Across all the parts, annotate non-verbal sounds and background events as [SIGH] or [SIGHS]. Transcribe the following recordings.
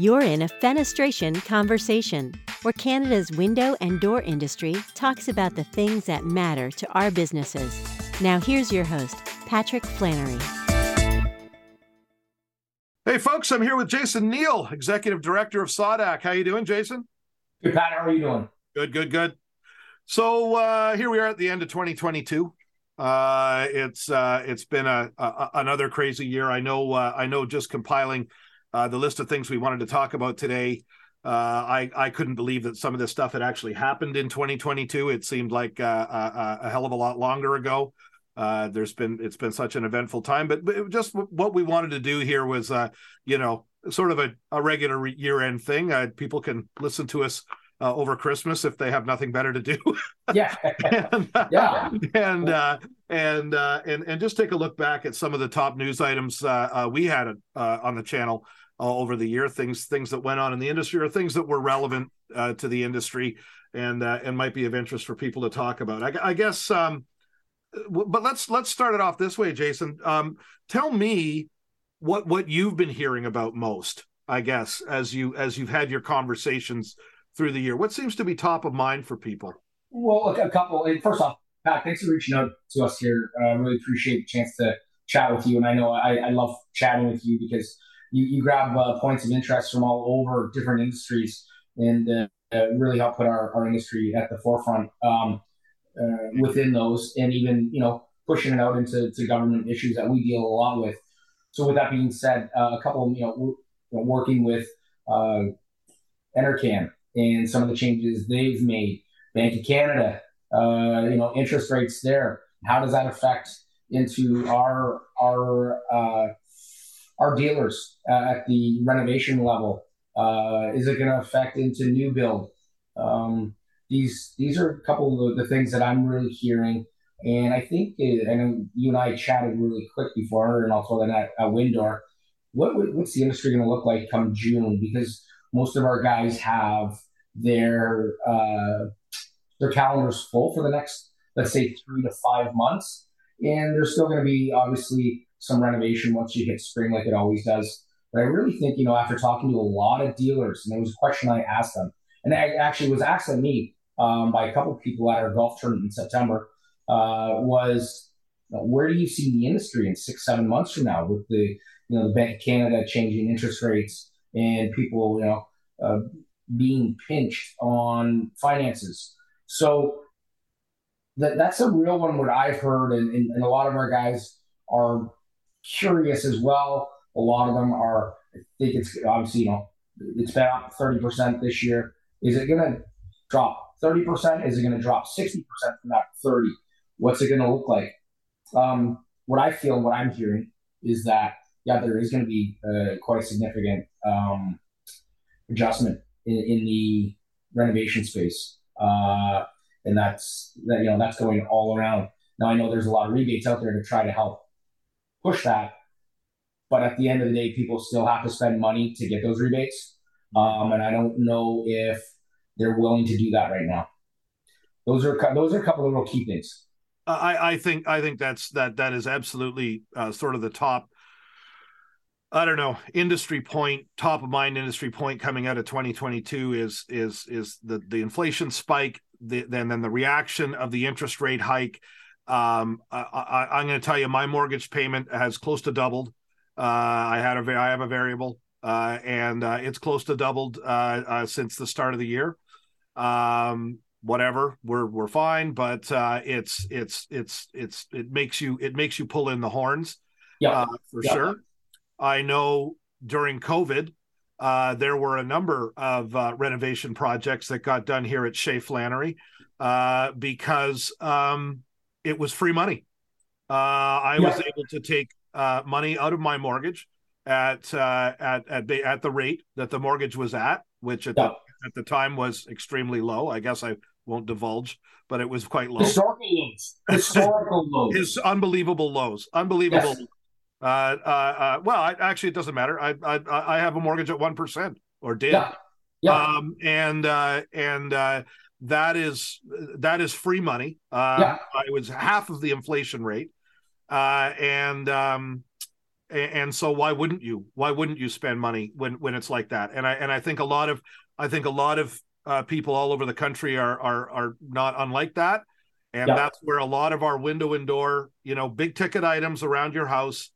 You're in a fenestration conversation where Canada's window and door industry talks about the things that matter to our businesses. Now here's your host, Patrick Flannery. Hey folks, I'm here with Jason Neal, Executive Director of SAWDAC. How you doing, Jason? Good, Pat. How are you doing? Good, good, good. So uh, here we are at the end of 2022. Uh, it's uh, it's been a, a, another crazy year. I know. Uh, I know. Just compiling uh, the list of things we wanted to talk about today. Uh, I I couldn't believe that some of this stuff had actually happened in 2022. It seemed like uh, a, a, hell of a lot longer ago. there's been it's been such an eventful time, but, but just what we wanted to do here was, you know, sort of a, a regular year end thing. people can listen to us uh, over Christmas if they have nothing better to do. [LAUGHS] yeah, and, uh, yeah, and uh, and uh, and and just take a look back at some of the top news items uh, uh, we had on the channel over the year. Things things that went on in the industry or things that were relevant to the industry and and might be of interest for people to talk about. I, I guess. Um, but let's let's start it off this way, Jason. Um, tell me what what you've been hearing about most. I guess as you as you've had your conversations through the year? What seems to be top of mind for people? Well, a couple. And First off, Pat, thanks for reaching out to us here. I uh, really appreciate the chance to chat with you. And I know I, I love chatting with you because you, you grab uh, points of interest from all over different industries and uh, uh really help put our, our industry at the forefront um, uh, within those and even, you know, pushing it out into to government issues that we deal a lot with. So with that being said, uh, a couple, you know, working with NRCan and some of the changes they've made. Bank of Canada, you know, interest rates there. How does that affect into our our uh, our dealers uh, at the renovation level? Uh, is it going to affect into new build? Um, these these are a couple of the, things that I'm really hearing, and I think it, I know you and I chatted really quick before, and I'll throw that at, at Windor. What what's the industry going to look like come June? Because most of our guys have their uh, their calendars full for the next, let's say, three to five months, and there's still going to be obviously some renovation once you hit spring, like it always does. But I really think, you know, after talking to a lot of dealers, and there was a question I asked them, and I actually was asked of me um, by a couple of people at our golf tournament in September, uh, was where do you see the industry in six, seven months from now with the, you know, the Bank of Canada changing interest rates and people, you know, uh, being pinched on finances. So that that's a real one. What I've heard, and, and, and a lot of our guys are curious as well. A lot of them are. I think it's obviously you know it's been up thirty percent this year. Is it going to drop thirty percent? Is it going to drop sixty percent from that thirty? What's it going to look like? Um, what I feel, what I'm hearing, is that yeah, there is going to be uh, quite a significant um, adjustment in, in the renovation space. Uh, and that's that you know that's going all around. Now I know there's a lot of rebates out there to try to help push that, but at the end of the day, people still have to spend money to get those rebates, um, and I don't know if they're willing to do that right now. Those are those are a couple of little key things. I, I think I think that's that that is absolutely uh, sort of the top I don't know industry point top of mind industry point coming out of 2022 is is is the the inflation spike the, then then the reaction of the interest rate hike um, I, am going to tell you my mortgage payment has close to doubled. Uh, I had a I have a variable uh, and uh, it's close to doubled uh, uh, since the start of the year. Um, whatever we're we're fine but uh, it's it's it's it's it makes you it makes you pull in the horns. Yeah. For sure. I know during COVID, uh, there were a number of uh, renovation projects that got done here at Chez Flannery uh, because um, it was free money. Uh, I yeah. was able to take uh, money out of my mortgage at uh, at at, at the rate that the mortgage was at, which at, yeah. the, at the time was extremely low. I guess I won't divulge, but it was quite low. Historical lows. Historical lows. His unbelievable lows. Unbelievable. Yes. Uh, uh, uh, well, I, actually, it doesn't matter. I, I I have a mortgage at one percent or did. Yeah. Yeah. Um, and uh, and uh, that is that is free money. Uh, yeah. It was half of the inflation rate, uh, and um, and so why wouldn't you? Why wouldn't you spend money when when it's like that? And I and I think a lot of I think a lot of uh, people all over the country are are are not unlike that, and yep. that's where a lot of our window and door, you know, big ticket items around your house,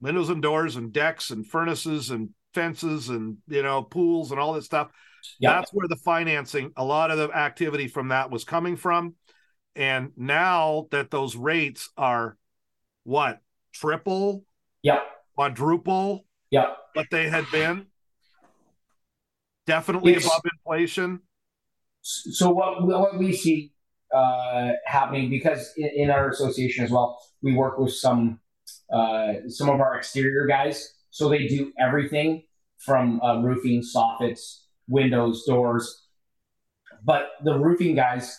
windows and doors and decks and furnaces and fences and you know pools and all this stuff. That's where the financing, a lot of the activity from that was coming from, and now that those rates are what triple, yeah, quadruple, yeah, what they had been, definitely it's, above inflation. So what what we see uh, happening because in, in, our association as well, we work with some uh, some of our exterior guys. So they do everything from uh, roofing, soffits, windows, doors. But the roofing guys,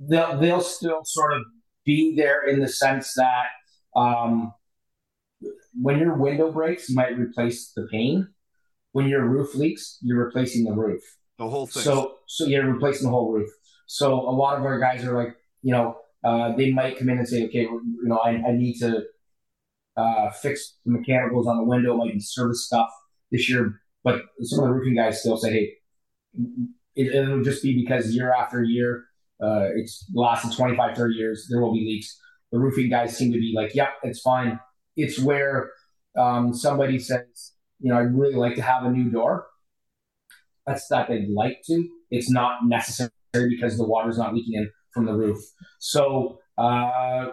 they'll they'll still sort of be there in the sense that um, when your window breaks, you might replace the pane. When your roof leaks, you're replacing the roof. The whole thing. So so you're replacing the whole roof. So a lot of our guys are like, you know, uh, they might come in and say, okay, you know, I, I need to uh, fix the mechanicals on the window, might be service stuff this year. But some of the roofing guys still say, hey, it, will just be because year after year, uh, it's lasted 25, 30 years, there will be leaks. The roofing guys seem to be like, yep, yeah, it's fine. It's where um, somebody says, you know, I'd really like to have a new door. That's that they'd like to. It's not necessary because the water's not leaking in from the roof. So uh,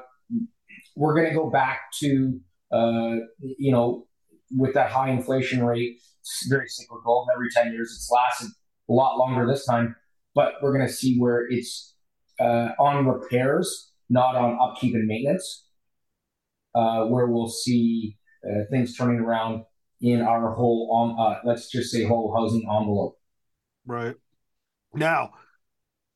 we're going to go back to, uh, you know, with that high inflation rate, it's very cyclical. Every 10 years, it's lasted a lot longer this time, but we're going to see where it's uh, on repairs, not on upkeep and maintenance, uh, where we'll see uh, things turning around in our whole, um, uh, let's just say, whole housing envelope. Right. Now,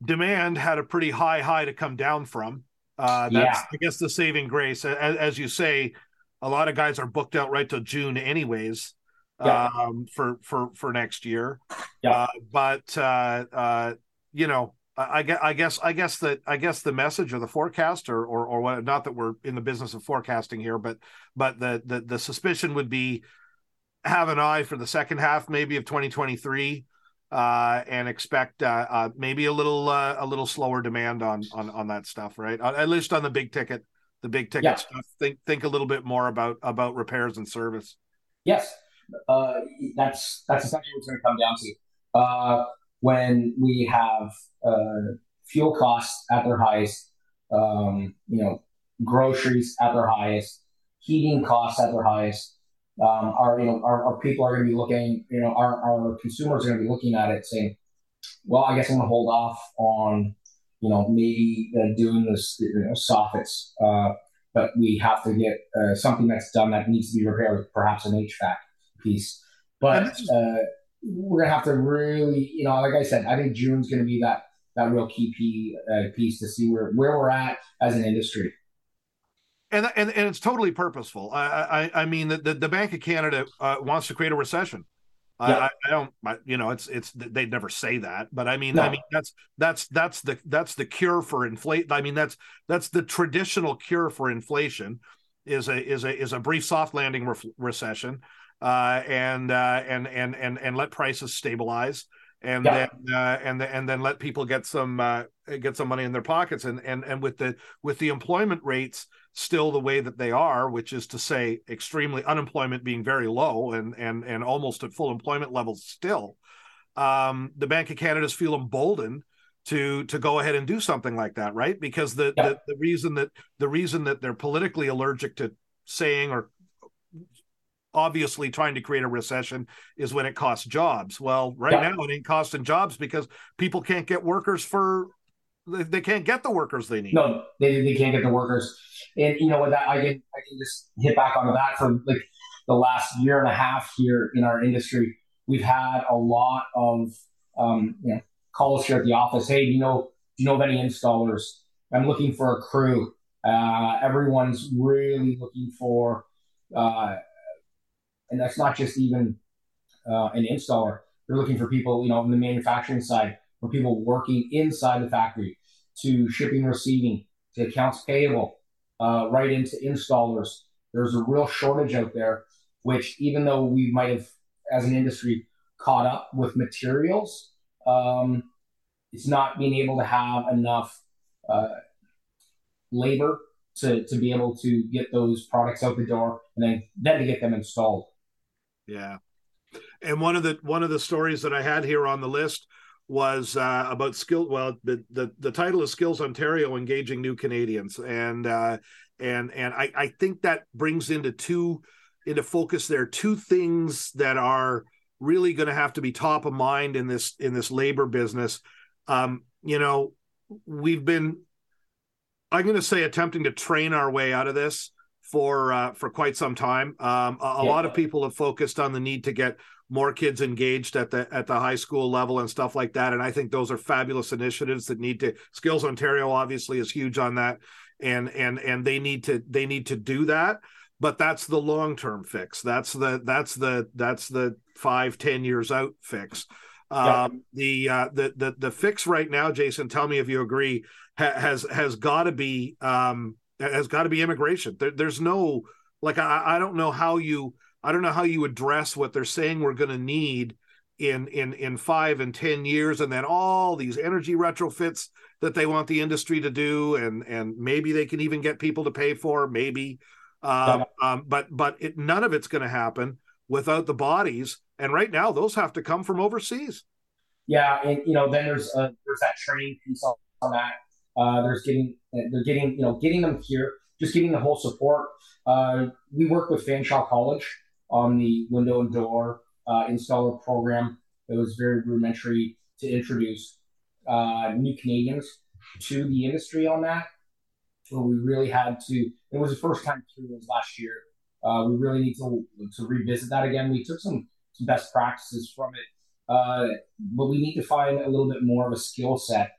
demand had a pretty high high to come down from. Uh, that's, yeah. I guess, the saving grace. As, as, you say, a lot of guys are booked out right till June, anyways, yeah. um, for for for next year. Yeah. Uh, but uh, uh, you know, I, guess I guess I guess that I guess the message or the forecast or or or what not that we're in the business of forecasting here, but but the the the suspicion would be have an eye for the second half maybe of 2023 uh, and expect uh, uh, maybe a little uh, a little slower demand on on on that stuff, right? Uh, at least on the big ticket, the big ticket yeah. stuff. Think think a little bit more about about repairs and service. Yes, uh, that's that's essentially what's going to come down to. when we have fuel costs at their highest, um, you know, groceries at their highest, heating costs at their highest, um, our you know our, our people are going to be looking you know our, our consumers are going to be looking at it saying well i guess i'm going to hold off on you know maybe uh, doing this you know, soffits uh, but we have to get uh, something that's done that needs to be repaired perhaps an hvac piece but uh, we're going to have to really you know like i said i think june's going to be that that real key uh, piece to see where where we're at as an industry and and, and it's totally purposeful. I I, I mean the, the, the Bank of Canada uh, wants to create a recession. Yeah. I, I, don't, I, you know, it's it's they'd never say that, but I mean, no. I mean that's that's that's the that's the cure for inflation. I mean that's that's the traditional cure for inflation is a is a is a brief soft landing re- recession, uh, and uh, and and and and let prices stabilize, and yeah. then uh, and and then let people get some uh, get some money in their pockets, and and and with the with the employment rates still the way that they are, which is to say, extremely unemployment being very low and and and almost at full employment levels still, um, the Bank of Canada's feel emboldened to to go ahead and do something like that, right? Because the, yeah. the the reason that the reason that they're politically allergic to saying or obviously trying to create a recession is when it costs jobs. Well, right yeah. now it ain't costing jobs because people can't get workers for they can't get the workers they need. No, they, they can't get the workers. And you know what that I can I can just hit back onto that for like the last year and a half here in our industry. We've had a lot of um, you know calls here at the office. Hey, do you know do you know of any installers? I'm looking for a crew. Uh, everyone's really looking for, uh, and that's not just even uh, an installer. They're looking for people, you know, on the manufacturing side for people working inside the factory, to shipping, receiving, to accounts payable, uh, right into installers. There's a real shortage out there, which even though we might have, as an industry, caught up with materials, um, it's not being able to have enough uh, labor to, to be able to get those products out the door and then then to get them installed. Yeah. And one of the one of the stories that I had here on the list was uh, about skill. Well, the, the the title is Skills Ontario engaging new Canadians, and uh, and and I, I think that brings into two into focus there two things that are really going to have to be top of mind in this in this labor business. Um, you know, we've been I'm going to say attempting to train our way out of this for uh, for quite some time. Um, a, a yeah. lot of people have focused on the need to get more kids engaged at the at the high school level and stuff like that, and I think those are fabulous initiatives that need to. Skills Ontario obviously is huge on that, and and and they need to they need to do that. But that's the long term fix. That's the that's the that's the five ten years out fix. Um, the uh, the the the fix right now, Jason. Tell me if you agree. Ha- has has got to be um, has got to be immigration. There, there's no like I, I don't know how you I don't know how you address what they're saying we're going to need in in in five and ten years, and then all these energy retrofits that they want the industry to do, and and maybe they can even get people to pay for, maybe. Um, um, but but it, none of it's going to happen without the bodies. And right now, those have to come from overseas. Yeah, and you know, then there's a, there's that training piece on that. Uh, there's getting they're getting you know getting them here, just getting the whole support. Uh, we work with Fanshawe College on the window and door uh, installer program. It was very rudimentary to introduce uh, new Canadians to the industry on that. Where we really had to. It was the first time through was last year uh, we really need to to revisit that again. We took some some best practices from it, uh, but we need to find a little bit more of a skill set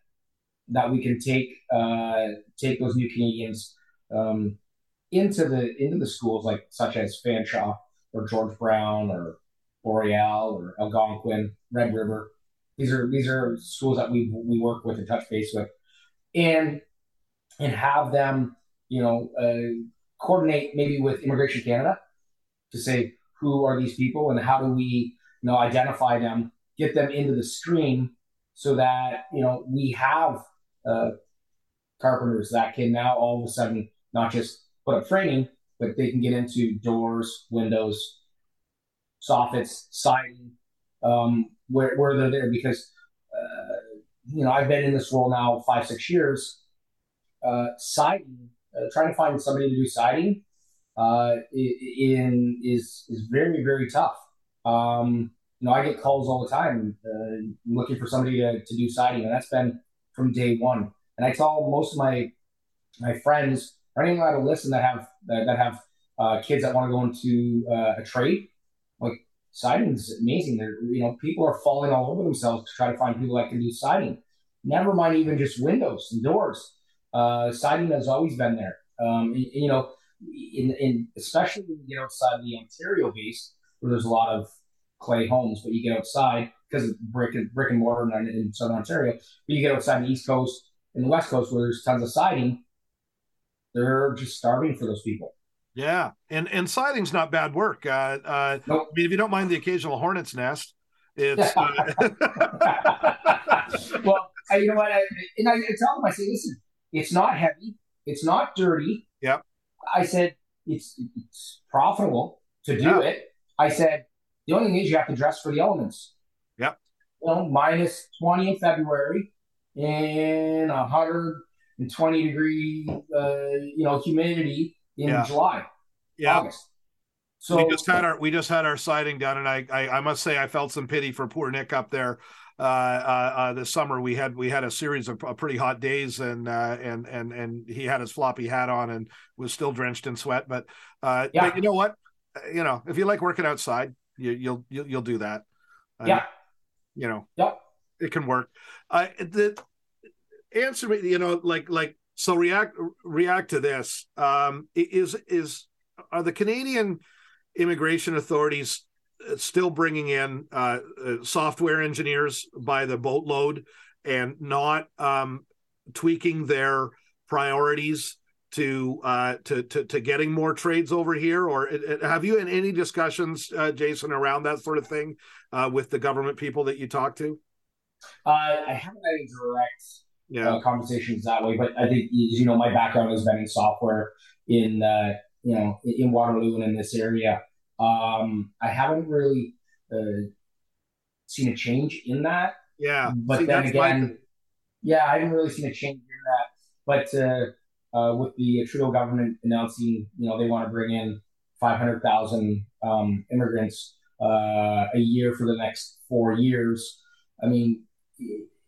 that we can take uh, take those new Canadians um, into the into the schools like such as Fanshawe or George Brown or Boreal or Algonquin, Red River. These are these are schools that we we work with and touch base with, and and have them you know uh, coordinate maybe with Immigration Canada to say who are these people and how do we you know identify them, get them into the stream so that you know we have uh, carpenters that can now all of a sudden not just put up framing, but they can get into doors, windows, soffits, siding, um, where, where they're there because uh, you know I've been in this role now five six years. Uh, siding uh, trying to find somebody to do siding uh, in is is very very tough. Um, you know, I get calls all the time uh, looking for somebody to, to do siding, and that's been from day one. And I tell most of my my friends, or anyone that listen that have that, that have uh, kids that want to go into uh, a trade, like siding is amazing. There, you know, people are falling all over themselves to try to find people that can do siding. Never mind even just windows and doors. Uh, siding has always been there. Um, you know, in, in especially when you get outside the Ontario base, where there's a lot of clay homes, but you get outside because of brick and brick and mortar in, in southern Ontario. But you get outside the East Coast and the West Coast, where there's tons of siding. They're just starving for those people. Yeah, and and siding's not bad work. Uh, uh, nope. I mean, if you don't mind the occasional hornet's nest, it's. [LAUGHS] Uh... [LAUGHS] well, you know what? I, and I, I tell them, I say, listen, it's not heavy. It's not dirty. Yep. I said it's it's profitable to do it. I said the only thing is you have to dress for the elements. Yep. You know, minus twenty in February and hundred and twenty degree, uh, you know, humidity in yeah. July, yeah. August. So we just had our we just had our siding done, and I, I I must say I felt some pity for poor Nick up there uh, uh, uh, this summer we had we had a series of pretty hot days and uh, and and and he had his floppy hat on and was still drenched in sweat but uh, yeah. but you know what you know if you like working outside you, you'll you'll you'll do that. Yeah. you know yep it can work. Uh, the answer me you know like like so react react to this. Um is is are the canadian immigration authorities still bringing in uh, uh, software engineers by the boatload and not um, tweaking their priorities to uh, to, to to getting more trades over here, or have you in any discussions, uh, Jason, around that sort of thing uh, with the government people that you talk to? Uh, I haven't had any direct yeah. Uh, conversations that way, but I think as you know, my background has been in software in uh, you know in Waterloo and in this area. Um, I haven't really seen a change in that. Yeah, but See, then again, yeah, I haven't really seen a change in that. But uh, with the Trudeau government announcing, you know, they want to bring in 500,000 um, immigrants uh, a year for the next four years. I mean,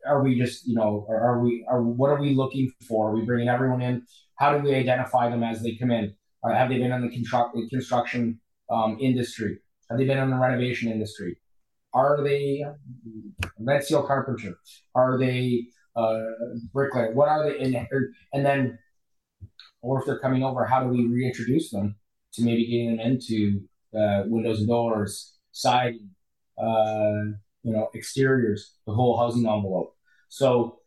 are we just, you know, are, we, are what are we looking for? Are we bringing everyone in? How do we identify them as they come in? Or have they been in the construct, construction um, industry? Have they been in the renovation industry? Are they red seal carpenter? Are they uh, bricklayer? What are they? And, and then or if they're coming over, how do we reintroduce them to maybe getting them into uh, windows and doors, siding, uh, you know, exteriors, the whole housing envelope. So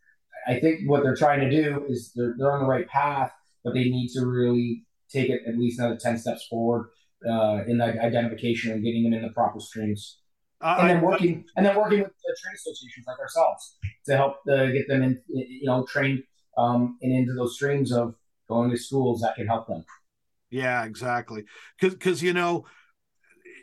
I think what they're trying to do is they're, they're on the right path, but they need to really take it at least another 10 steps forward uh, in identification and getting them in the proper streams. Uh, and then working I, and then working with the trade associations like ourselves to help uh, get them in, you know, trained um, and into those streams of going to schools that can help them. Yeah, exactly. Because because you know,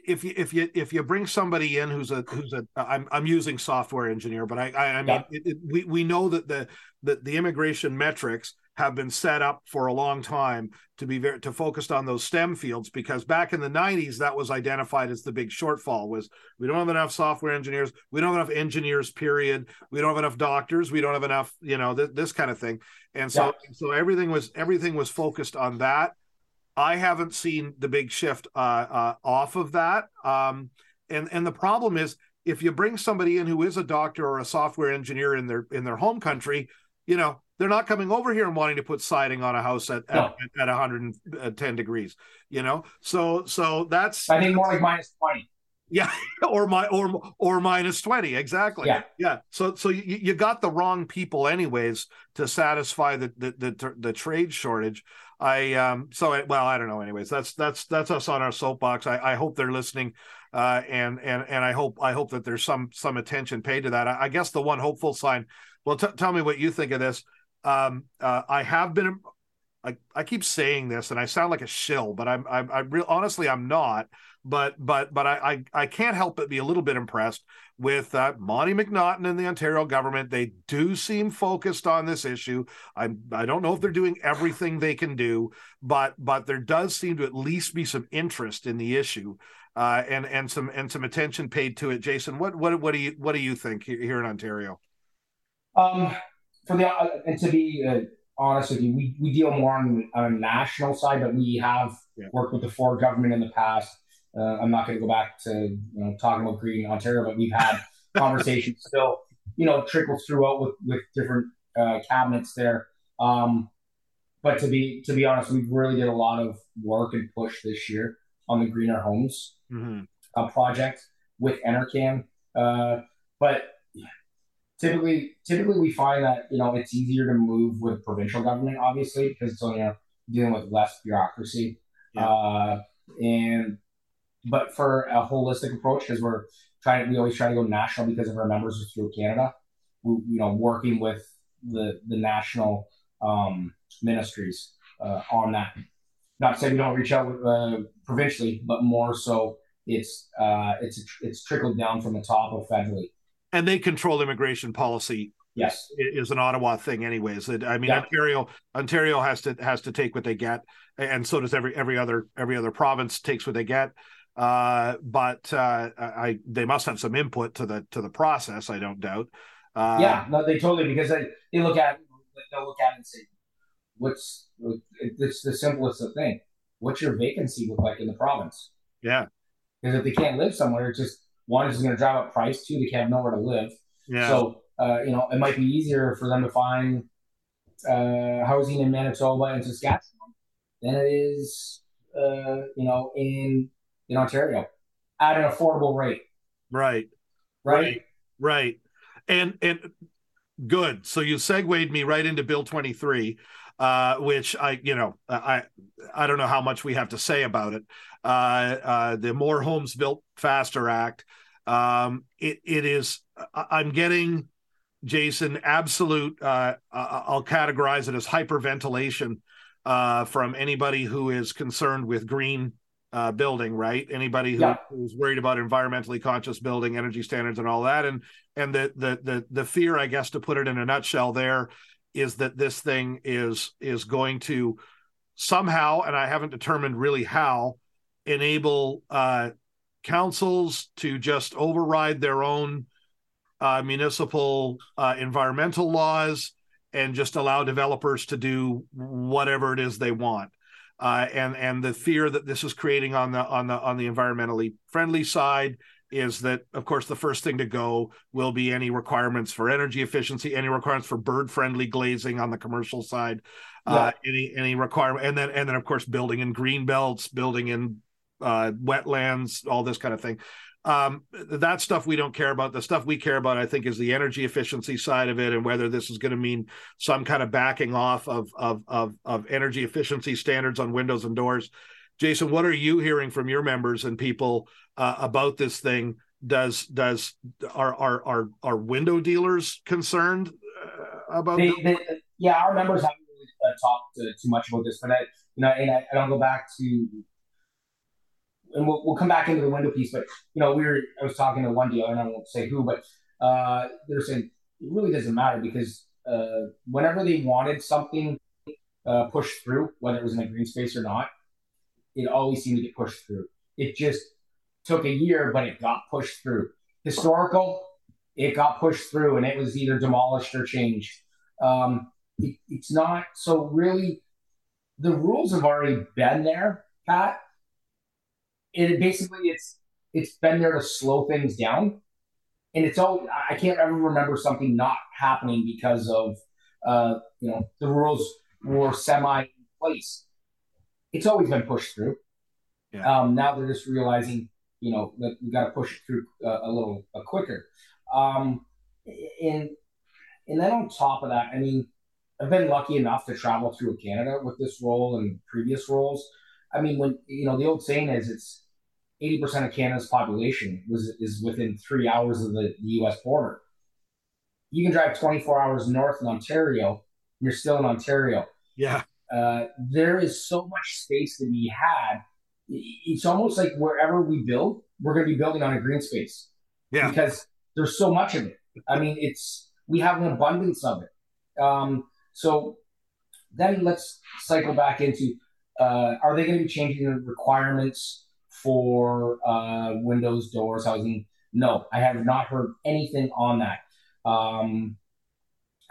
if you if you if you bring somebody in who's a who's a I'm I'm using software engineer, but I I, I mean yeah. it, it, we we know that the the the immigration metrics have been set up for a long time to be very to focused on those STEM fields because back in the 90s that was identified as the big shortfall was we don't have enough software engineers we don't have enough engineers period. We don't have enough doctors we don't have enough you know th- this kind of thing. And so yeah. so everything was everything was focused on that. I haven't seen the big shift uh, uh, off of that. Um, and and the problem is if you bring somebody in who is a doctor or a software engineer in their in their home country you know they're not coming over here and wanting to put siding on a house at no. at, at 110 degrees you know? So so that's i think more like minus 20 yeah [LAUGHS] or my or or minus 20 exactly. Yeah. Yeah so so you, you got the wrong people anyways to satisfy the the the, the trade shortage. I um so well i don't know anyways. That's that's that's us on our soapbox. I i hope they're listening uh and and and i hope i hope that there's some some attention paid to that. I, I guess the one hopeful sign well t- tell me what you think of this um, uh, I have been. I, I keep saying this, and I sound like a shill, but I'm I'm I real honestly I'm not. But but but I, I I can't help but be a little bit impressed with uh, Monte McNaughton and the Ontario government. They do seem focused on this issue. I'm I don't know if they're doing everything they can do, but but there does seem to at least be some interest in the issue. Uh, and and some and some attention paid to it. Jason, what what what do you what do you think here in Ontario? Um, for the uh, and to be uh, honest with you, we, we deal more on, on a national side, but we have yeah. worked with the Ford government in the past. Uh, I'm not going to go back to you know talking about Green Ontario, but we've had [LAUGHS] conversations still, you know, trickles throughout with with different uh, cabinets there. Um, but to be to be honest, we really did a lot of work and push this year on the greener homes mm-hmm. uh, project with NRCan. Uh, but typically typically we find that you know it's easier to move with provincial government obviously because it's only you know, dealing with less bureaucracy. Yeah. uh, and but for a holistic approach because we're trying we always try to go national because of our members through canada. We, you know working with the the national um, ministries uh, on that. Not saying we don't reach out uh, provincially but more so it's uh, it's it's trickled down from the top of federally and they control immigration policy yes. is an ottawa thing anyways. I mean yeah. ontario ontario has to has to take what they get and so does every every other every other province takes what they get. Uh, but uh, i they must have some input to the to the process i don't doubt. Uh, yeah no they totally because they, they look at they'll look at it and say what's it's the simplest of thing. What's your vacancy look like in the province? Yeah. Because if they can't live somewhere it's just one is going to drive up price. Two, they have nowhere to live. Yeah. So uh, you know, it might be easier for them to find uh, housing in Manitoba and Saskatchewan than it is, uh, you know, in in Ontario at an affordable rate. Right. Right. Right. right. And and good. So you segued me right into Bill 23. Uh, which I, you know, I I don't know how much we have to say about it. Uh, uh, the More Homes Built Faster Act. Um, it it is. I'm getting Jason absolute. Uh, I'll categorize it as hyperventilation uh, from anybody who is concerned with green uh, building, right? Anybody who, yeah. who's worried about environmentally conscious building, energy standards, and all that, and and the the the the fear, I guess, to put it in a nutshell, there is that this thing is is going to somehow, and I haven't determined really how, enable uh, councils to just override their own uh, municipal uh, environmental laws and just allow developers to do whatever it is they want. Uh, and and the fear that this is creating on the on the on the environmentally friendly side is that of course the first thing to go will be any requirements for energy efficiency any requirements for bird friendly glazing on the commercial side yeah. uh, any any requirement and then and then of course building in green belts building in uh, wetlands all this kind of thing um, that stuff we don't care about. The stuff we care about, I think, is the energy efficiency side of it, and whether this is going to mean some kind of backing off of of of, of energy efficiency standards on windows and doors. Jason, what are you hearing from your members and people uh, about this thing? Does does are are are, are window dealers concerned uh, about? They, they, yeah, our members haven't really uh, talked uh, too much about this, but I, you know, and I, and I'll go back to and we'll, we'll come back into the window piece, but you know, we were I was talking to one dealer, and I won't say who, but uh, they're saying it really doesn't matter because uh, whenever they wanted something uh, pushed through, whether it was in a green space or not, it always seemed to get pushed through. It just took a year, but it got pushed through. Historical, it got pushed through, and it was either demolished or changed. Um, it, it's not so really. The rules have already been there, Pat it basically it's it's been there to slow things down, and it's all I can't ever remember something not happening because of uh, you know the rules were semi in place. It's always been pushed through. Yeah. Um, now they're just realizing you know that we got to push it through uh, a little uh, quicker. Um, and and then on top of that, I mean, I've been lucky enough to travel through Canada with this role and previous roles. I mean, when you know the old saying is, it's 80% of Canada's population was is within three hours of the, the U.S. border. You can drive 24 hours north in Ontario, and you're still in Ontario. Yeah. Uh, there is so much space to be had. It's almost like wherever we build, we're going to be building on a green space. Yeah. Because there's so much of it. I mean, it's we have an abundance of it. Um, so then let's cycle back into: uh, Are they going to be changing the requirements? for uh, windows, doors, housing. No, I have not heard anything on that. Um,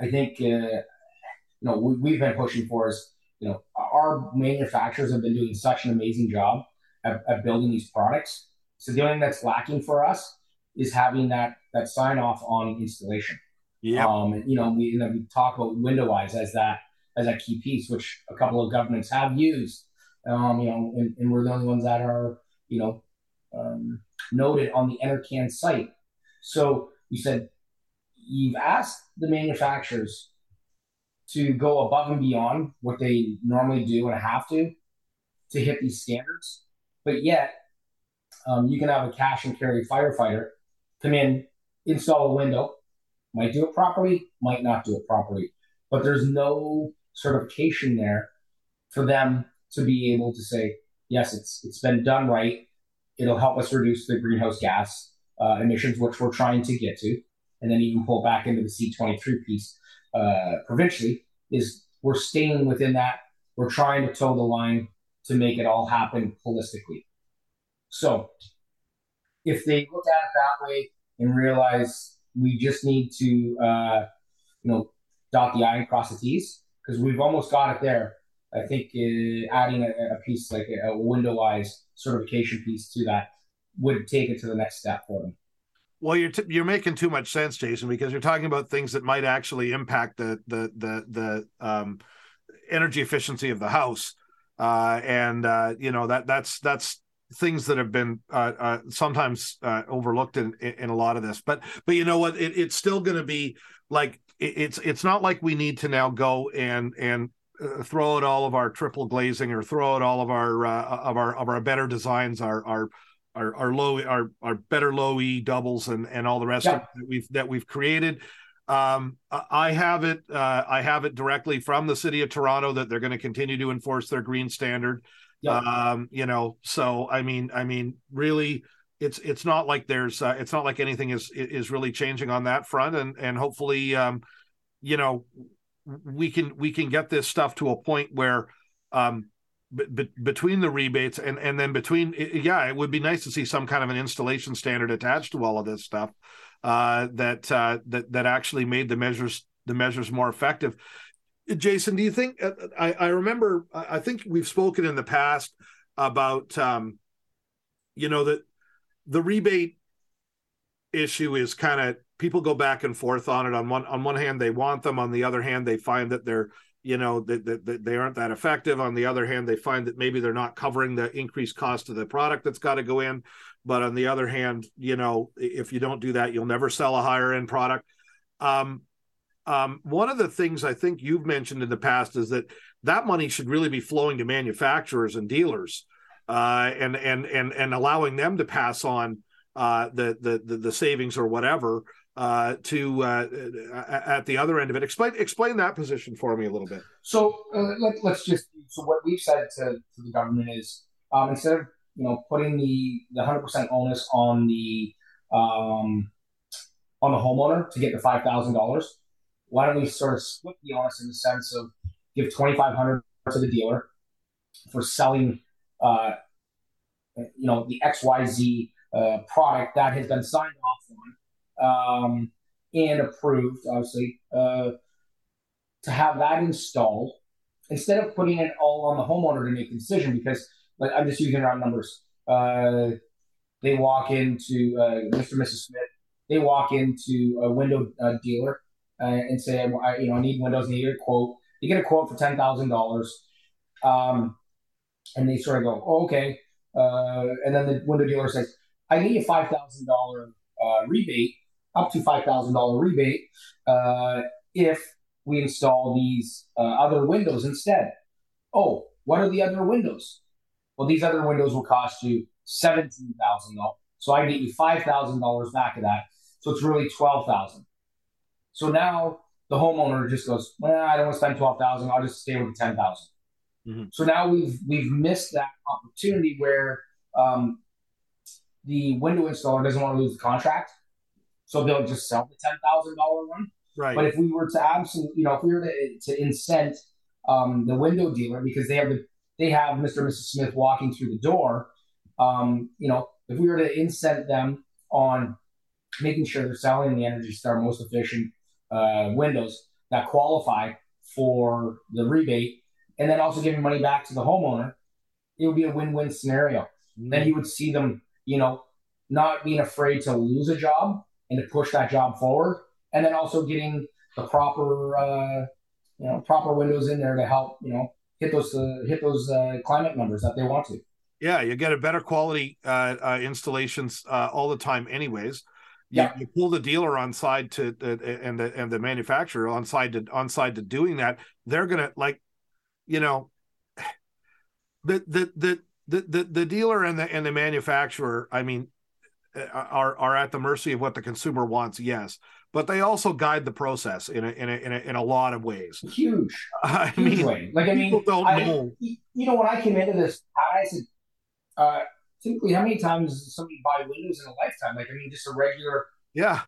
I think uh, you know we, have been pushing for is you know our manufacturers have been doing such an amazing job at, at building these products. So the only thing that's lacking for us is having that that sign off on installation. Yeah. Um, you know, we you know, we talk about WindowWise as that as that key piece, which a couple of governments have used. Um, you know, and, and we're the only ones that are you know, um, noted on the NRCan site. So you said you've asked the manufacturers to go above and beyond what they normally do and have to to hit these standards, but yet um, you can have a cash and carry firefighter come in, install a window, might do it properly, might not do it properly, but there's no certification there for them to be able to say, yes, it's it's been done right. It'll help us reduce the greenhouse gas uh, emissions, which we're trying to get to, and then even pull back into the C23 piece uh, provincially. Is we're staying within that. We're trying to toe the line to make it all happen holistically. So, if they look at it that way and realize we just need to, uh, you know, dot the i and cross the t's because we've almost got it there I think uh, adding a, a, piece like a, a WindowWise certification piece to that would take it to the next step for them. Well, you're t- you're making too much sense, Jason, because you're talking about things that might actually impact the the the the um, energy efficiency of the house, uh, and uh, you know that that's that's things that have been uh, uh, sometimes uh, overlooked in, in a lot of this. But but you know what? It, it's still going to be like it, it's it's not like we need to now go and and uh, throw out all of our triple glazing or throw out all of our of our of our better designs, our our our, our low our our better low E doubles and and all the rest yeah. of that we've that we've created. Um, I have it. Uh, I have it directly from the city of Toronto that they're going to continue to enforce their green standard. Yeah. Um, you know, so I mean, I mean, really, it's it's not like there's uh, it's not like anything is is really changing on that front, and and hopefully, um, you know, we can we can get this stuff to a point where um, between the rebates and and then between yeah it would be nice to see some kind of an installation standard attached to all of this stuff uh, that uh, that that actually made the measures the measures more effective jason do you think uh, i i remember i think we've spoken in the past about um, you know that the rebate issue is kind of people go back and forth on it. On one on one hand, they want them. On the other hand, they find that they're you know that, that, that they aren't that effective. On the other hand, they find that maybe they're not covering the increased cost of the product that's got to go in. But on the other hand, you know, if you don't do that, you'll never sell a higher end product. Um, um, one of the things I think you've mentioned in the past is that that money should really be flowing to manufacturers and dealers, uh, and and and and allowing them to pass on uh, the, the the savings or whatever uh, to uh, at the other end of it. Explain explain that position for me a little bit. So uh, let, us just so what we've said to, to the government is um, instead of you know putting the the hundred percent onus on the um, on the homeowner to get the five thousand dollars, why don't we sort of split the onus in the sense of give twenty five hundred to the dealer for selling, uh, you know, the X Y Z uh, product that has been signed off on um, and approved, obviously, uh, to have that installed instead of putting it all on the homeowner to make the decision. Because, like, I'm just using round numbers. Uh, they walk into uh, Mr. and Mrs. Smith. They walk into a window uh, dealer uh, and say, I, you know, I need windows. And they a quote. They get a quote for ten thousand um, dollars, and they sort of go, oh, okay. Uh, and then the window dealer says, I need a five thousand uh, rebate up to $5,000 rebate uh, if we install these uh, other windows instead. Oh, what are the other windows? Well, these other windows will cost you $17,000. So I get you $5,000 back of that. So it's really 12000 So now the homeowner just goes, well, I don't want to spend 12000 I'll just stay with the 10000 mm-hmm. So now we've we've missed that opportunity where um, the window installer doesn't want to lose the contract so they'll just sell the ten thousand dollar one. Right. But if we were to absolutely, you know, if we were to, to incent um, the window dealer because they have the they have Mr. and Mrs. Smith walking through the door, um, you know, if we were to incent them on making sure they're selling the Energy Star most efficient uh, windows that qualify for the rebate, and then also giving money back to the homeowner, it would be a win-win scenario. Mm-hmm. Then you would see them, you know, not being afraid to lose a job and to push that job forward, and then also getting the proper uh, you know proper windows in there to help you know hit those uh, hit those uh, climate numbers that they want to. Yeah, you get a better quality uh, uh, installations uh, all the time, anyways. You, yeah. you pull the dealer on side to and the and the manufacturer on side to on side to doing that. They're gonna like, you know, [SIGHS] the the the the the, the dealer and the and the manufacturer. I mean, uh, are are at the mercy of what the consumer wants yes. But they also guide the process in a in a in a, in a lot of ways. Huge. [LAUGHS] I huge mean way. like i mean don't I, know. you know when i came into this i said uh typically how many times does somebody buy windows in a lifetime? Like i mean just a regular yeah.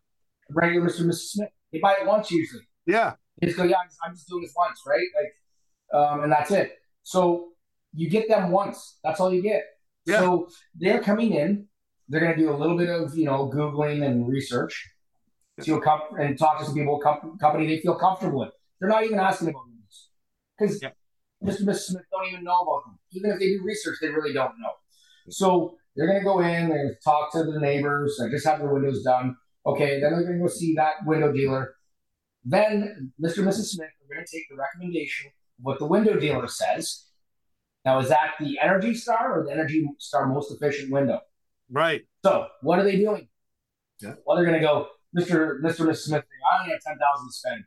regular mr and mrs smith. They buy it once usually. Yeah. They just go yeah i'm just doing this once right? Like um and that's it. So you get them once. That's all you get. Yeah. so they're coming in they're going to do a little bit of you know googling and research to com- and talk to some people com- company they feel comfortable with. They're not even asking about this because yeah. Mr. and Mrs. Smith don't even know about them. Even if they do research, they really don't know. Mm-hmm. So they're going to go in and talk to the neighbors and just have their windows done. Okay, then they're going to go see that window dealer. Then Mr. and Mrs. Smith are going to take the recommendation of what the window dealer says. Now, is that the Energy Star or the Energy Star most efficient window? Right. So what are they doing? Yeah. Well, they're going to go, Mr. Mr. Miss Smith. I only have ten thousand to spend.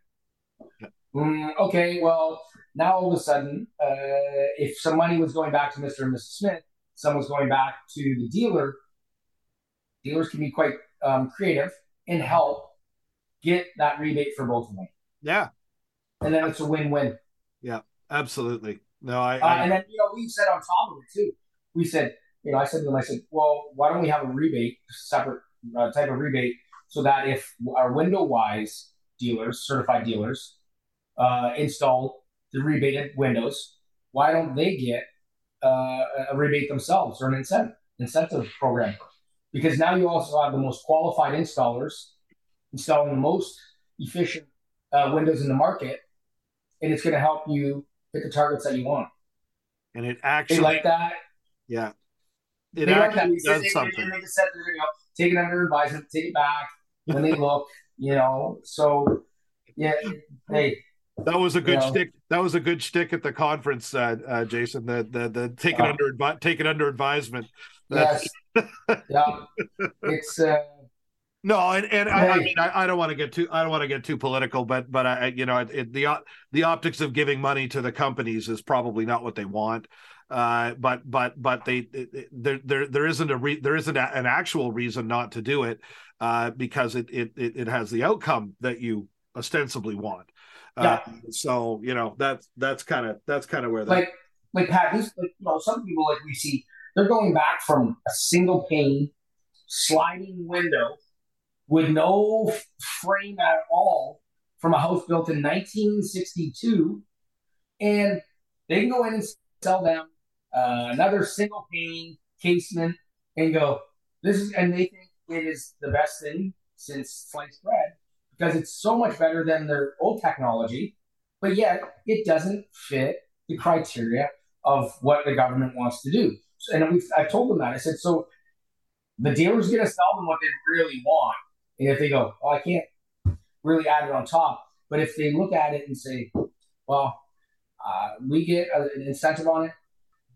Yeah. Mm, okay. Well, now all of a sudden, uh, if some money was going back to Mr. and Mrs. Smith, some was going back to the dealer. Dealers can be quite um, creative and help get that rebate for both of them. Yeah, and then it's a win-win. Yeah, absolutely. No, I, uh, I and then you know we said on top of it too. We said, you know, I said to them, I said, well, why don't we have a rebate, separate uh, type of rebate, so that if our WindowWise dealers, certified dealers, uh, install the rebated windows, why don't they get uh, a rebate themselves or an incentive incentive program? Because now you also have the most qualified installers installing the most efficient uh, windows in the market, and it's going to help you hit the targets that you want. And it actually they like that. Yeah, it they actually like does they, something. They, just said, you know, take it under advisement, take it back when they look. You know, so yeah, hey. That was a good you know, stick. That was a good stick at the conference, uh, uh, Jason. The the the take it uh, under take it under advisement. Yes. [LAUGHS] yeah. It's uh, no, and, and I, I, mean I, I, don't want to get too I don't want to get too political, but but I you know it, the the optics of giving money to the companies is probably not what they want. Uh, but but but they there there there isn't a re, there isn't a, an actual reason not to do it uh, because it, it it has the outcome that you ostensibly want. Uh, yeah. so you know that's that's kind of that's kind of where that like like Pat, these like you know some people like we see they're going back from a single pane sliding window with no frame at all from a house built in 1962. And they can go in and sell them uh, another single pane casement and go, this is, and they think it is the best thing since sliced bread because it's so much better than their old technology, but yet it doesn't fit the criteria of what the government wants to do. And we've, I've told them that. I said, so the dealer's going to sell them what they really want and if they go, oh, I can't really add it on top, but if they look at it and say, well, uh, we get an incentive on it,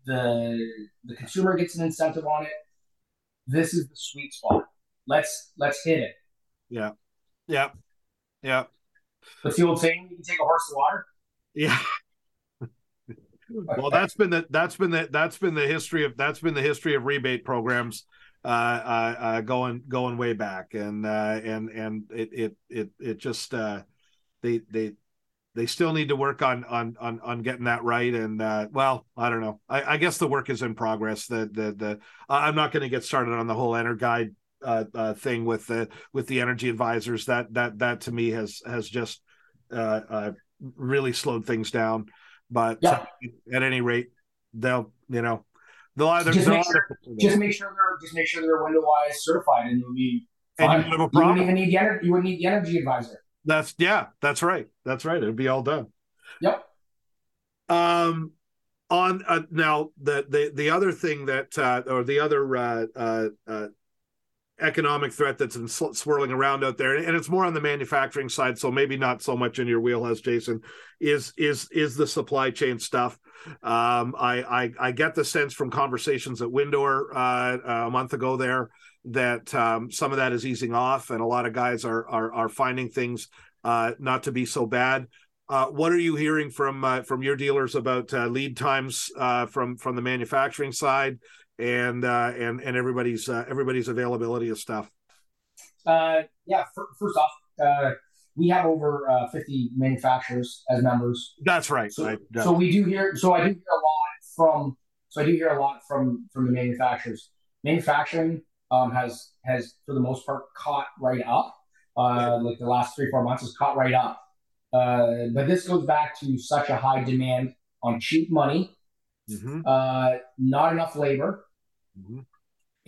the the consumer gets an incentive on it. This is the sweet spot. Let's let's hit it. Yeah, yeah, yeah. What's the old saying? You can take a horse to water. Yeah. well, that's been the that's been the that's been the history of that's been the history of rebate programs uh, uh, uh, going going way back, and uh, and and it it it it just uh, they they they still need to work on on on on getting that right. And uh, well, I don't know. I, I guess the work is in progress. The the the I'm not going to get started on the whole EnerGuide uh, uh, thing with the with the energy advisors. That that that to me has has just uh, uh, really slowed things down. But yeah. at any rate, they'll you know They'll either just, make sure, just make sure they're just make sure they're WindowWise certified, and you'll be fine. And you, you wouldn't even need the energy. You wouldn't need the energy advisor. That's yeah. That's right. That's right. It'd be all done. Yep. Um, on uh, now the the the other thing that uh, or the other uh, uh, uh economic threat that's been swirling around out there and it's more on the manufacturing side so maybe not so much in your wheelhouse jason is is is the supply chain stuff um, I, I, I get the sense from conversations at WinDoor uh, a month ago there that um, some of that is easing off, and a lot of guys are are, are finding things uh, not to be so bad. Uh, what are you hearing from uh, from your dealers about uh, lead times uh, from from the manufacturing side and and and everybody's everybody's availability of stuff? yeah, first off, we have over uh, 50 manufacturers as members. That's right. So, I, so we do hear. So I do hear a lot from. So I do hear a lot from from the manufacturers. Manufacturing um, has has for the most part caught right up. Uh, like the last three four months has caught right up. Uh, but this goes back to such a high demand on cheap money, mm-hmm. uh, not enough labor, mm-hmm.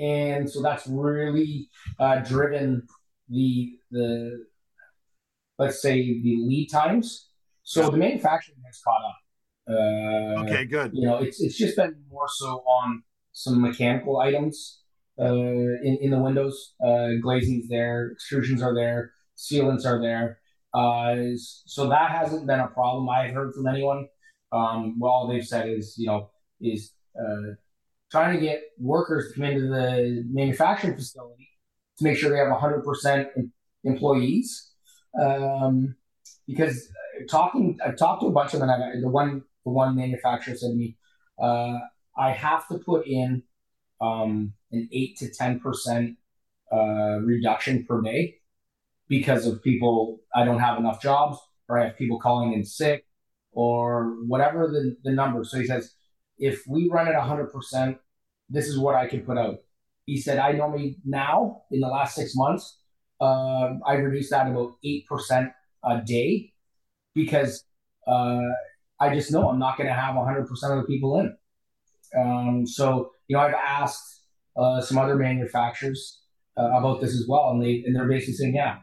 and so that's really uh, driven the the let's say the lead times. So yeah. the manufacturing has caught up. Uh, okay, good. You know, it's it's just been more so on some mechanical items uh, in in the windows. Uh, glazings there, extrusions are there, sealants are there. Uh, so that hasn't been a problem I've heard from anyone. Um, well, all they've said is you know is uh, trying to get workers to come into the manufacturing facility to make sure they have 100% employees um, because talking, I've talked to a bunch of them. And the one, the one manufacturer said to me, uh, I have to put in um, an eight to ten percent uh, reduction per day because of people. I don't have enough jobs, or I have people calling in sick, or whatever the the number. So he says, if we run at hundred percent, this is what I can put out. He said, I normally now in the last six months, uh, I reduced that about eight percent a day because uh, I just know I'm not going to have 100% of the people in. Um, so, you know, I've asked uh, some other manufacturers uh, about this as well, and they and they're basically saying, yeah,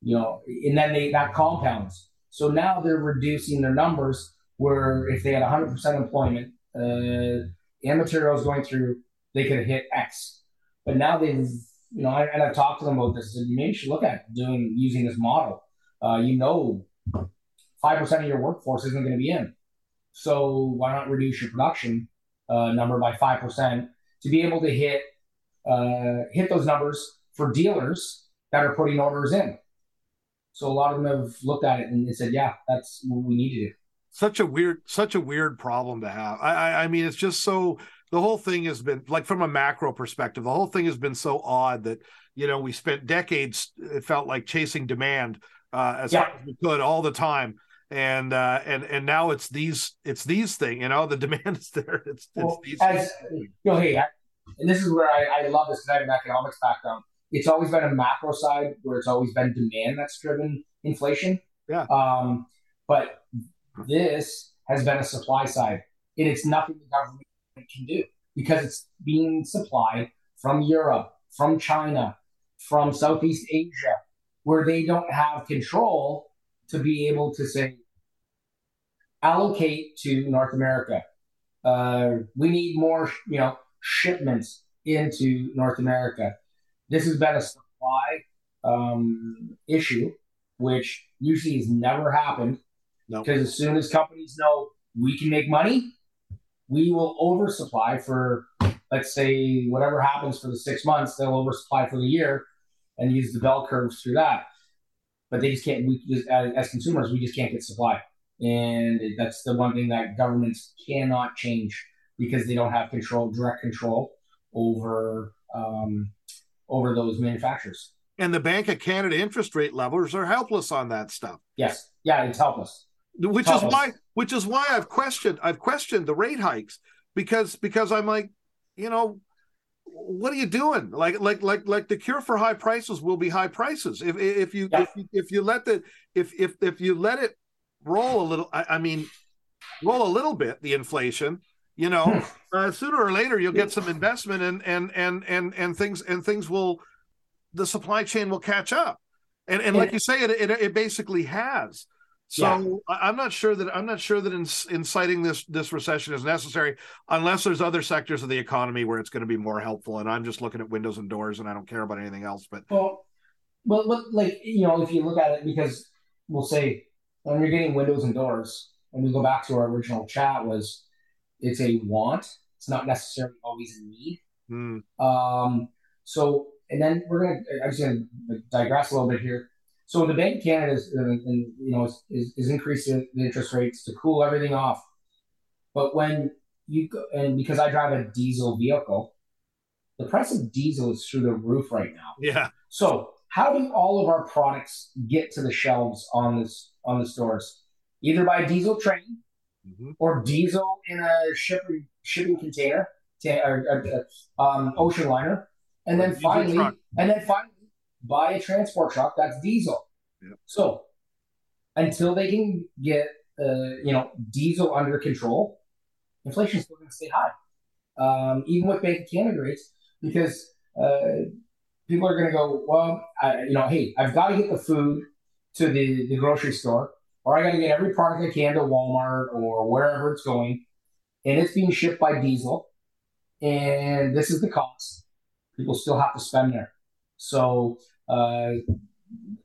you know, and then they that compounds. So now they're reducing their numbers where if they had 100% employment uh, and materials going through, they could hit X. But now they've, you know, I, and I've talked to them about this. And maybe you should look at doing using this model. Uh, you know, five percent of your workforce isn't going to be in. So why not reduce your production uh, number by five percent to be able to hit uh, hit those numbers for dealers that are putting orders in. So a lot of them have looked at it and they said, "Yeah, that's what we need to do." Such a weird, such a weird problem to have. I, I, I mean, it's just so. The whole thing has been like from a macro perspective. The whole thing has been so odd that you know we spent decades. It felt like chasing demand uh, as yeah. hard as we could all the time and uh, and and now it's these it's these thing you know the [LAUGHS] demand is there it's, well, it's these as, you know hey and this is where I, I love this because I have an economics background. It's always been a macro side where it's always been demand that's driven inflation. Yeah. Um but this has been a supply side and it's nothing the government can do because it's being supplied from Europe from China from Southeast Asia where they don't have control to be able to say allocate to North America. Uh, we need more, you know, shipments into North America. This has been a supply um, issue, which usually has never happened. Because as soon as companies know we can make money, we will oversupply for, let's say, whatever happens for the six months, they'll oversupply for the year and use the bell curves through that. But they just can't, we just, as, as consumers, we just can't get supply. And that's the one thing that governments cannot change because they don't have control, direct control over um, over those manufacturers. And the Bank of Canada interest rate levels are helpless on that stuff. Yes, yeah, it's helpless. Which it's is why, which is why I've questioned, I've questioned the rate hikes because because I'm like, you know, what are you doing? Like like like like the cure for high prices will be high prices. If if you yeah. if you, if you let the if if if you let it roll a little. I, I mean, roll a little bit the inflation. You know, hmm. uh, sooner or later you'll get some investment, and and and and and things and things will, the supply chain will catch up, and and like you say, it it, it basically has. So yeah. I'm not sure that I'm not sure that inciting this this recession is necessary unless there's other sectors of the economy where it's going to be more helpful. And I'm just looking at windows and doors, and I don't care about anything else. But well, well, like you know, if you look at it, because we'll say when you're getting windows and doors, and we go back to our original chat, was it's a want. It's not necessarily always a need. Mm. Um, so, and then we're gonna. I'm just gonna digress a little bit here. So the Bank of Canada is, uh, and, you know, is, is, is increasing the interest rates to cool everything off. But when you go, and because I drive a diesel vehicle, the price of diesel is through the roof right now. Yeah. So how do all of our products get to the shelves on this on the stores, either by diesel train mm-hmm. or diesel in a shipping shipping container, or, or, um, ocean liner, and then finally, and then finally, buy a transport truck that's diesel. Yep. So until they can get uh, you know diesel under control, inflation is still going to stay high, um, even with Bank of Canada rates, because uh, people are going to go, well, I, you know, hey, I've got to get the food to the, the grocery store, or I got to get every product I can to Walmart or wherever it's going, and it's being shipped by diesel, and this is the cost. People still have to spend there, so uh,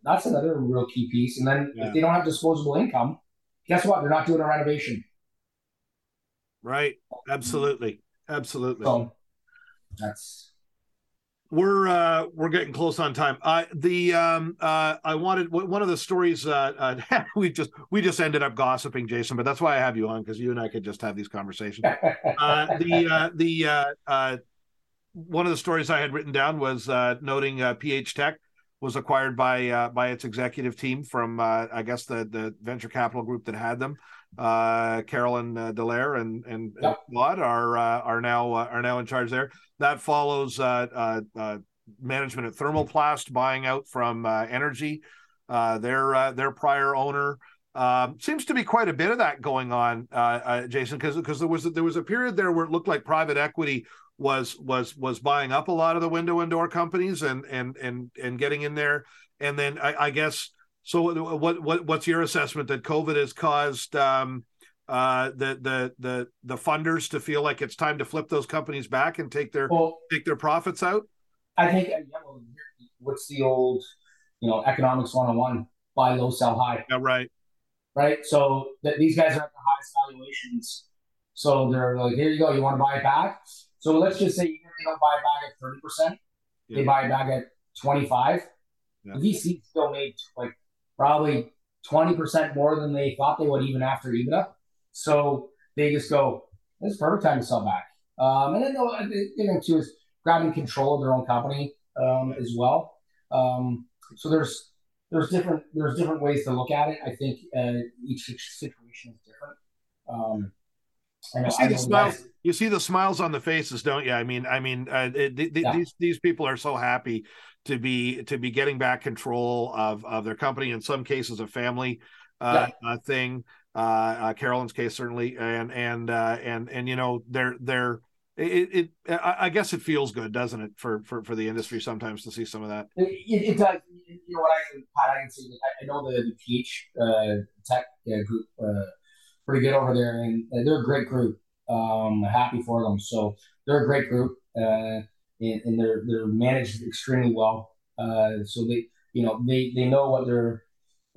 that's another real key piece. And then yeah. if they don't have disposable income, guess what? They're not doing a renovation. Right. Absolutely. Absolutely. So that's we're uh, we're getting close on time. Uh, the um, uh, I wanted one of the stories uh, uh, [LAUGHS] we just we just ended up gossiping, Jason, but that's why I have you on because you and I could just have these conversations. [LAUGHS] Uh, the uh, the uh, uh, one of the stories I had written down was uh, noting uh, PH Tech was acquired by uh, by its executive team from uh, I guess the the venture capital group that had them. Uh, Carolyn uh, Dallaire and and, yep. and are uh, are now uh, are now in charge there. That follows uh, uh, uh, management at Thermoplast buying out from uh, Energy, uh, their uh, their prior owner. Um, seems to be quite a bit of that going on, uh, uh, Jason, because because there was there was a period there where it looked like private equity was was was buying up a lot of the window and door companies and and and and getting in there, and then I, I guess so. What what what's your assessment that COVID has caused? Um, uh, the the the the funders to feel like it's time to flip those companies back and take their well, take their profits out? I think yeah, well, what's the old you know economics one on one buy low sell high. Yeah, right. Right. So th- these guys are at the highest valuations. So they're like, here you go. You want to buy it back? So let's just say even if they don't buy back at thirty percent, they buy back at twenty five. Yeah. The VC still made like probably twenty percent more than they thought they would even after EBITDA. So they just go, "This is perfect time to sell back." Um, and then the know, too is grabbing control of their own company um, as well. Um, so there's there's different there's different ways to look at it. I think uh, each situation is different. Um, you see the smiles. You see the smiles on the faces, don't you? I mean, I mean, uh, yeah. these these people are so happy to be to be getting back control of of their company. In some cases, a family uh, yeah. uh, thing uh, uh, Carolyn's case certainly, and and uh, and and you know they're they're it, it I guess it feels good, doesn't it, for for for the industry sometimes to see some of that. It, it does. You know what I Pat, I can say. I, know the, the PH uh, Tech uh, group uh, pretty good over there, and they're a great group. Um, happy for them. So they're a great group, and, and they're they're managed extremely well. so they you know they they know what they're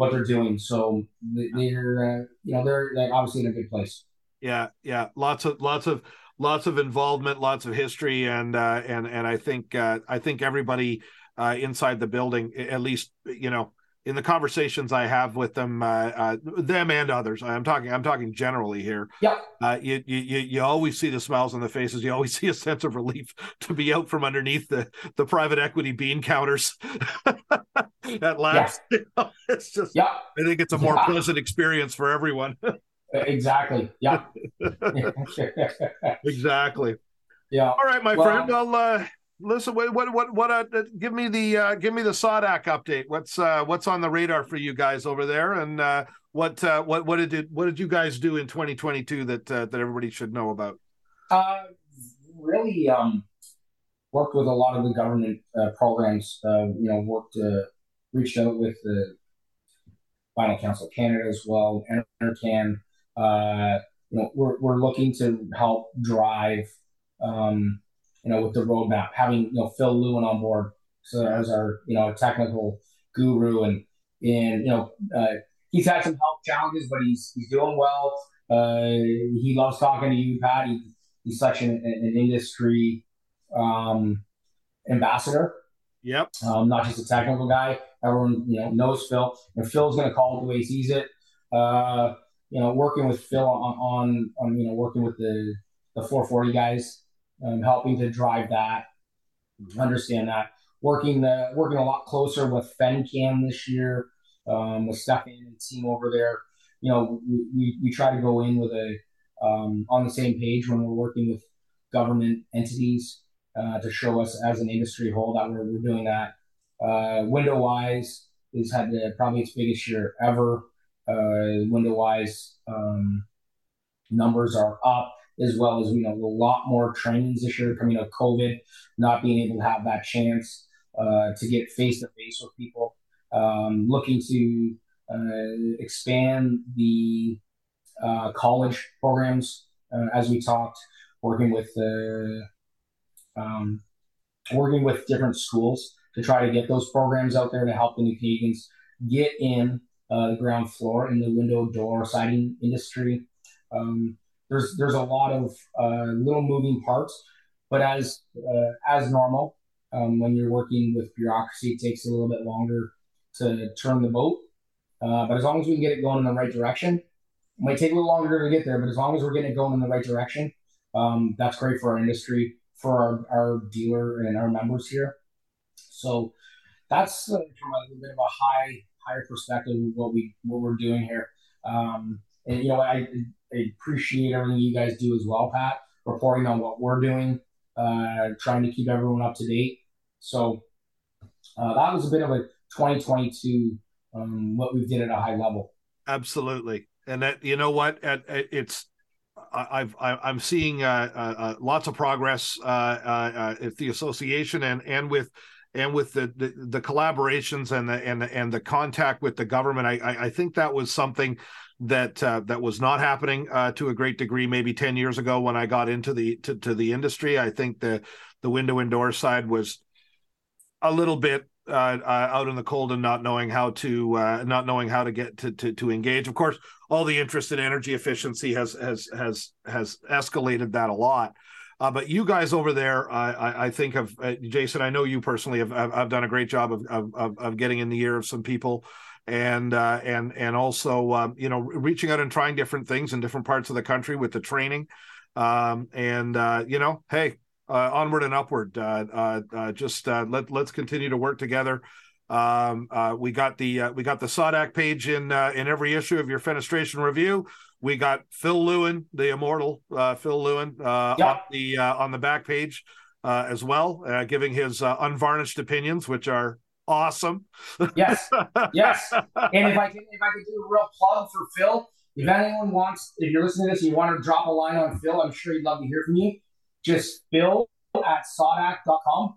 what they're doing. So they're uh, you know they're, they're obviously in a good place. Yeah, yeah, lots of lots of lots of involvement, lots of history, and uh, and and I think uh, I think everybody uh, inside the building, at least you know, in the conversations I have with them, uh, uh, them and others, I'm talking, I'm talking generally here. Yeah. Uh, you, you, you always see the smiles on the faces. You always [LAUGHS] see a sense of relief to be out from underneath the, the private equity bean counters [LAUGHS] at last. Yeah. [LAUGHS] it's just, yeah. I think it's a more yeah. pleasant experience for everyone. exactly. Yeah. exactly. Yeah. All right, my well, friend. Well, uh, listen, what what what what? Uh, give me the uh, give me the SAWDAC update. What's uh, what's on the radar for you guys over there, and uh, what uh, what what did what did you guys do in 2022 that uh, that everybody should know about? Uh, really, um, worked with a lot of the government uh, programs. Uh, you know, worked uh, reached out with the Vinyl Council Canada as well, NRCan. Uh, you know, we're we're looking to help drive. Um, you know, with the roadmap, having you know Phil Lewin on board so as our you know technical guru, and and you know uh, he's had some health challenges, but he's he's doing well. Uh, he loves talking to you, Pat. He, he's such an, an industry um, ambassador. Yep. Um, not just a technical guy. Everyone you know knows Phil, and Phil's going to call it the way he sees it. Uh, you know, working with Phil on, on on you know working with the the 440 guys um, helping to drive that, understand that. Working the working a lot closer with FenCan this year, um, with Stefan and team over there. You know, we, we, try to go in with a um, on the same page when we're working with government entities uh, to show us as an industry whole that we're, we're doing that. Uh, WindowWise has had the, probably its biggest year ever. Uh, WindowWise um, numbers are up as well as you know a lot more trainings this year coming out of COVID, not being able to have that chance uh, to get face to face with people. Um, looking to uh, expand the uh, college programs uh, as we talked, working with the um, working with different schools to try to get those programs out there to help the new Canadians get in uh, the ground floor in the window door siding industry. Um, there's there's a lot of uh, little moving parts, but as uh, as normal, Um, when you're working with bureaucracy, it takes a little bit longer to turn the boat. Uh, but as long as we can get it going in the right direction, it might take a little longer to get there, but as long as we're getting it going in the right direction, um, that's great for our industry, for our, our dealer and our members here. So that's uh, from a little bit of a high higher perspective of what we what we're doing here. Um, and you know, I, I, appreciate everything you guys do as well, Pat, reporting on what we're doing, uh, trying to keep everyone up to date. So uh, that was a bit of a 2022 um, what we did at a high level. Absolutely, and that you know what, it's I've I'm seeing uh, uh, uh, lots of progress uh, uh, at the association and and with and with the, the, the collaborations and the and the and the contact with the government. I I, think that was something that uh, that was not happening to a great degree maybe 10 years ago when I got into the to, to the industry. I think the the window and door side was a little bit uh, uh, out in the cold and not knowing how to uh, not knowing how to get to, to to engage. Of course, all the interest in energy efficiency has has has has escalated that a lot. Uh, but you guys over there, I, I think of uh, Jason. I know you personally have, have, have done a great job of, of of getting in the ear of some people, and uh, and and also um, you know reaching out and trying different things in different parts of the country with the training. Um, and you know, hey, uh, onward and upward. Uh, uh, uh just uh, let let's continue to work together. Um, we got the we got the SAWDAC page in in every issue of your fenestration review. We got Phil Lewin, the immortal uh, Phil Lewin, uh, yep. on the uh, on the back page as well, giving his unvarnished opinions, which are awesome. yes, [LAUGHS] yes. And if I can, if I could do a real plug for Phil, if anyone wants, if you're listening to this and you want to drop a line on Phil, I'm sure he'd love to hear from you just Phil at sawdac.com.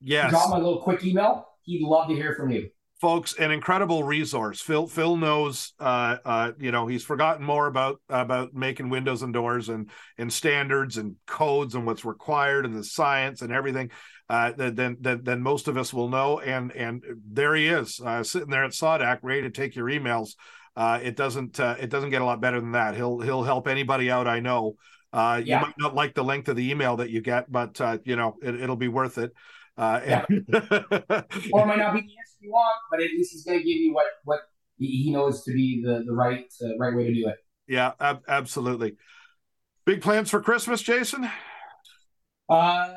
Yes. Drop my little quick email. He'd love to hear from you. Folks, an incredible resource. Phil Phil knows uh uh you know, he's forgotten more about about making windows and doors and and standards and codes and what's required and the science and everything uh than than than most of us will know. And and there he is, uh sitting there at SAWDAC ready to take your emails. Uh it doesn't uh, it doesn't get a lot better than that. He'll he'll help anybody out I know uh, yeah. You might not like the length of the email that you get, but uh, you know it, will be worth it. Uh, yeah. [LAUGHS] or it might not be the answer you want, but at least he's going to give you what what he knows to be the the right uh, right way to do it. Yeah, ab- absolutely. Big plans for Christmas, Jason? Uh,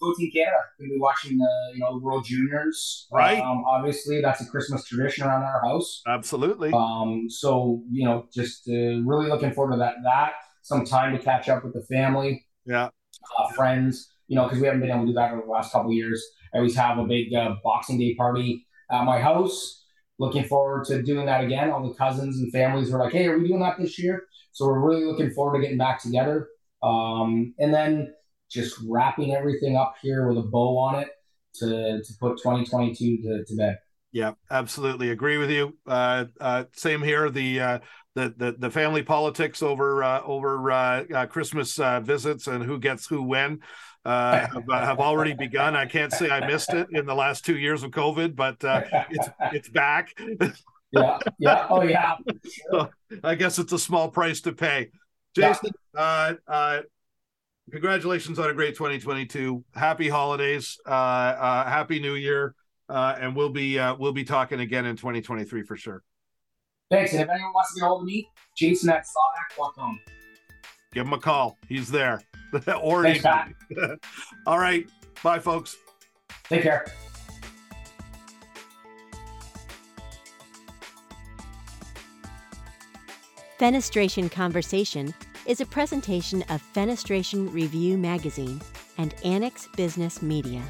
go Team Canada. Gonna be watching the you know World Juniors. Right. Um, obviously, that's a Christmas tradition around our house. Absolutely. Um, so you know, just uh, really looking forward to that. That some time to catch up with the family, yeah, uh, friends. You know, because we haven't been able to do that over the last couple years. I always have a big uh, Boxing Day party at my house. Looking forward to doing that again. All the cousins and families were like, "Hey, are we doing that this year?" So we're really looking forward to getting back together. Um, and then just wrapping everything up here with a bow on it to to put 2022 to, to bed. Yeah, absolutely agree with you. Uh, uh, same here. The uh, the, the the family politics over uh, over uh, uh, Christmas uh, visits and who gets who when uh, have, have, already begun. I can't say I missed it in the last two years of COVID, but uh, it's it's back. [LAUGHS] yeah, yeah, oh yeah. Sure. [LAUGHS] So I guess it's a small price to pay. Jason, yeah. uh, uh, congratulations on a great 2022. Happy holidays, uh, uh, happy New Year, uh, and we'll be uh, we'll be talking again in 2023 for sure. Thanks. And if anyone wants to get a hold of me, Jason at sawdac.com. Give him a call. He's there. [LAUGHS] or Thanks, Pat. [LAUGHS] All right. Bye, folks. Take care. Fenestration Conversation is a presentation of Fenestration Review Magazine and Annex Business Media.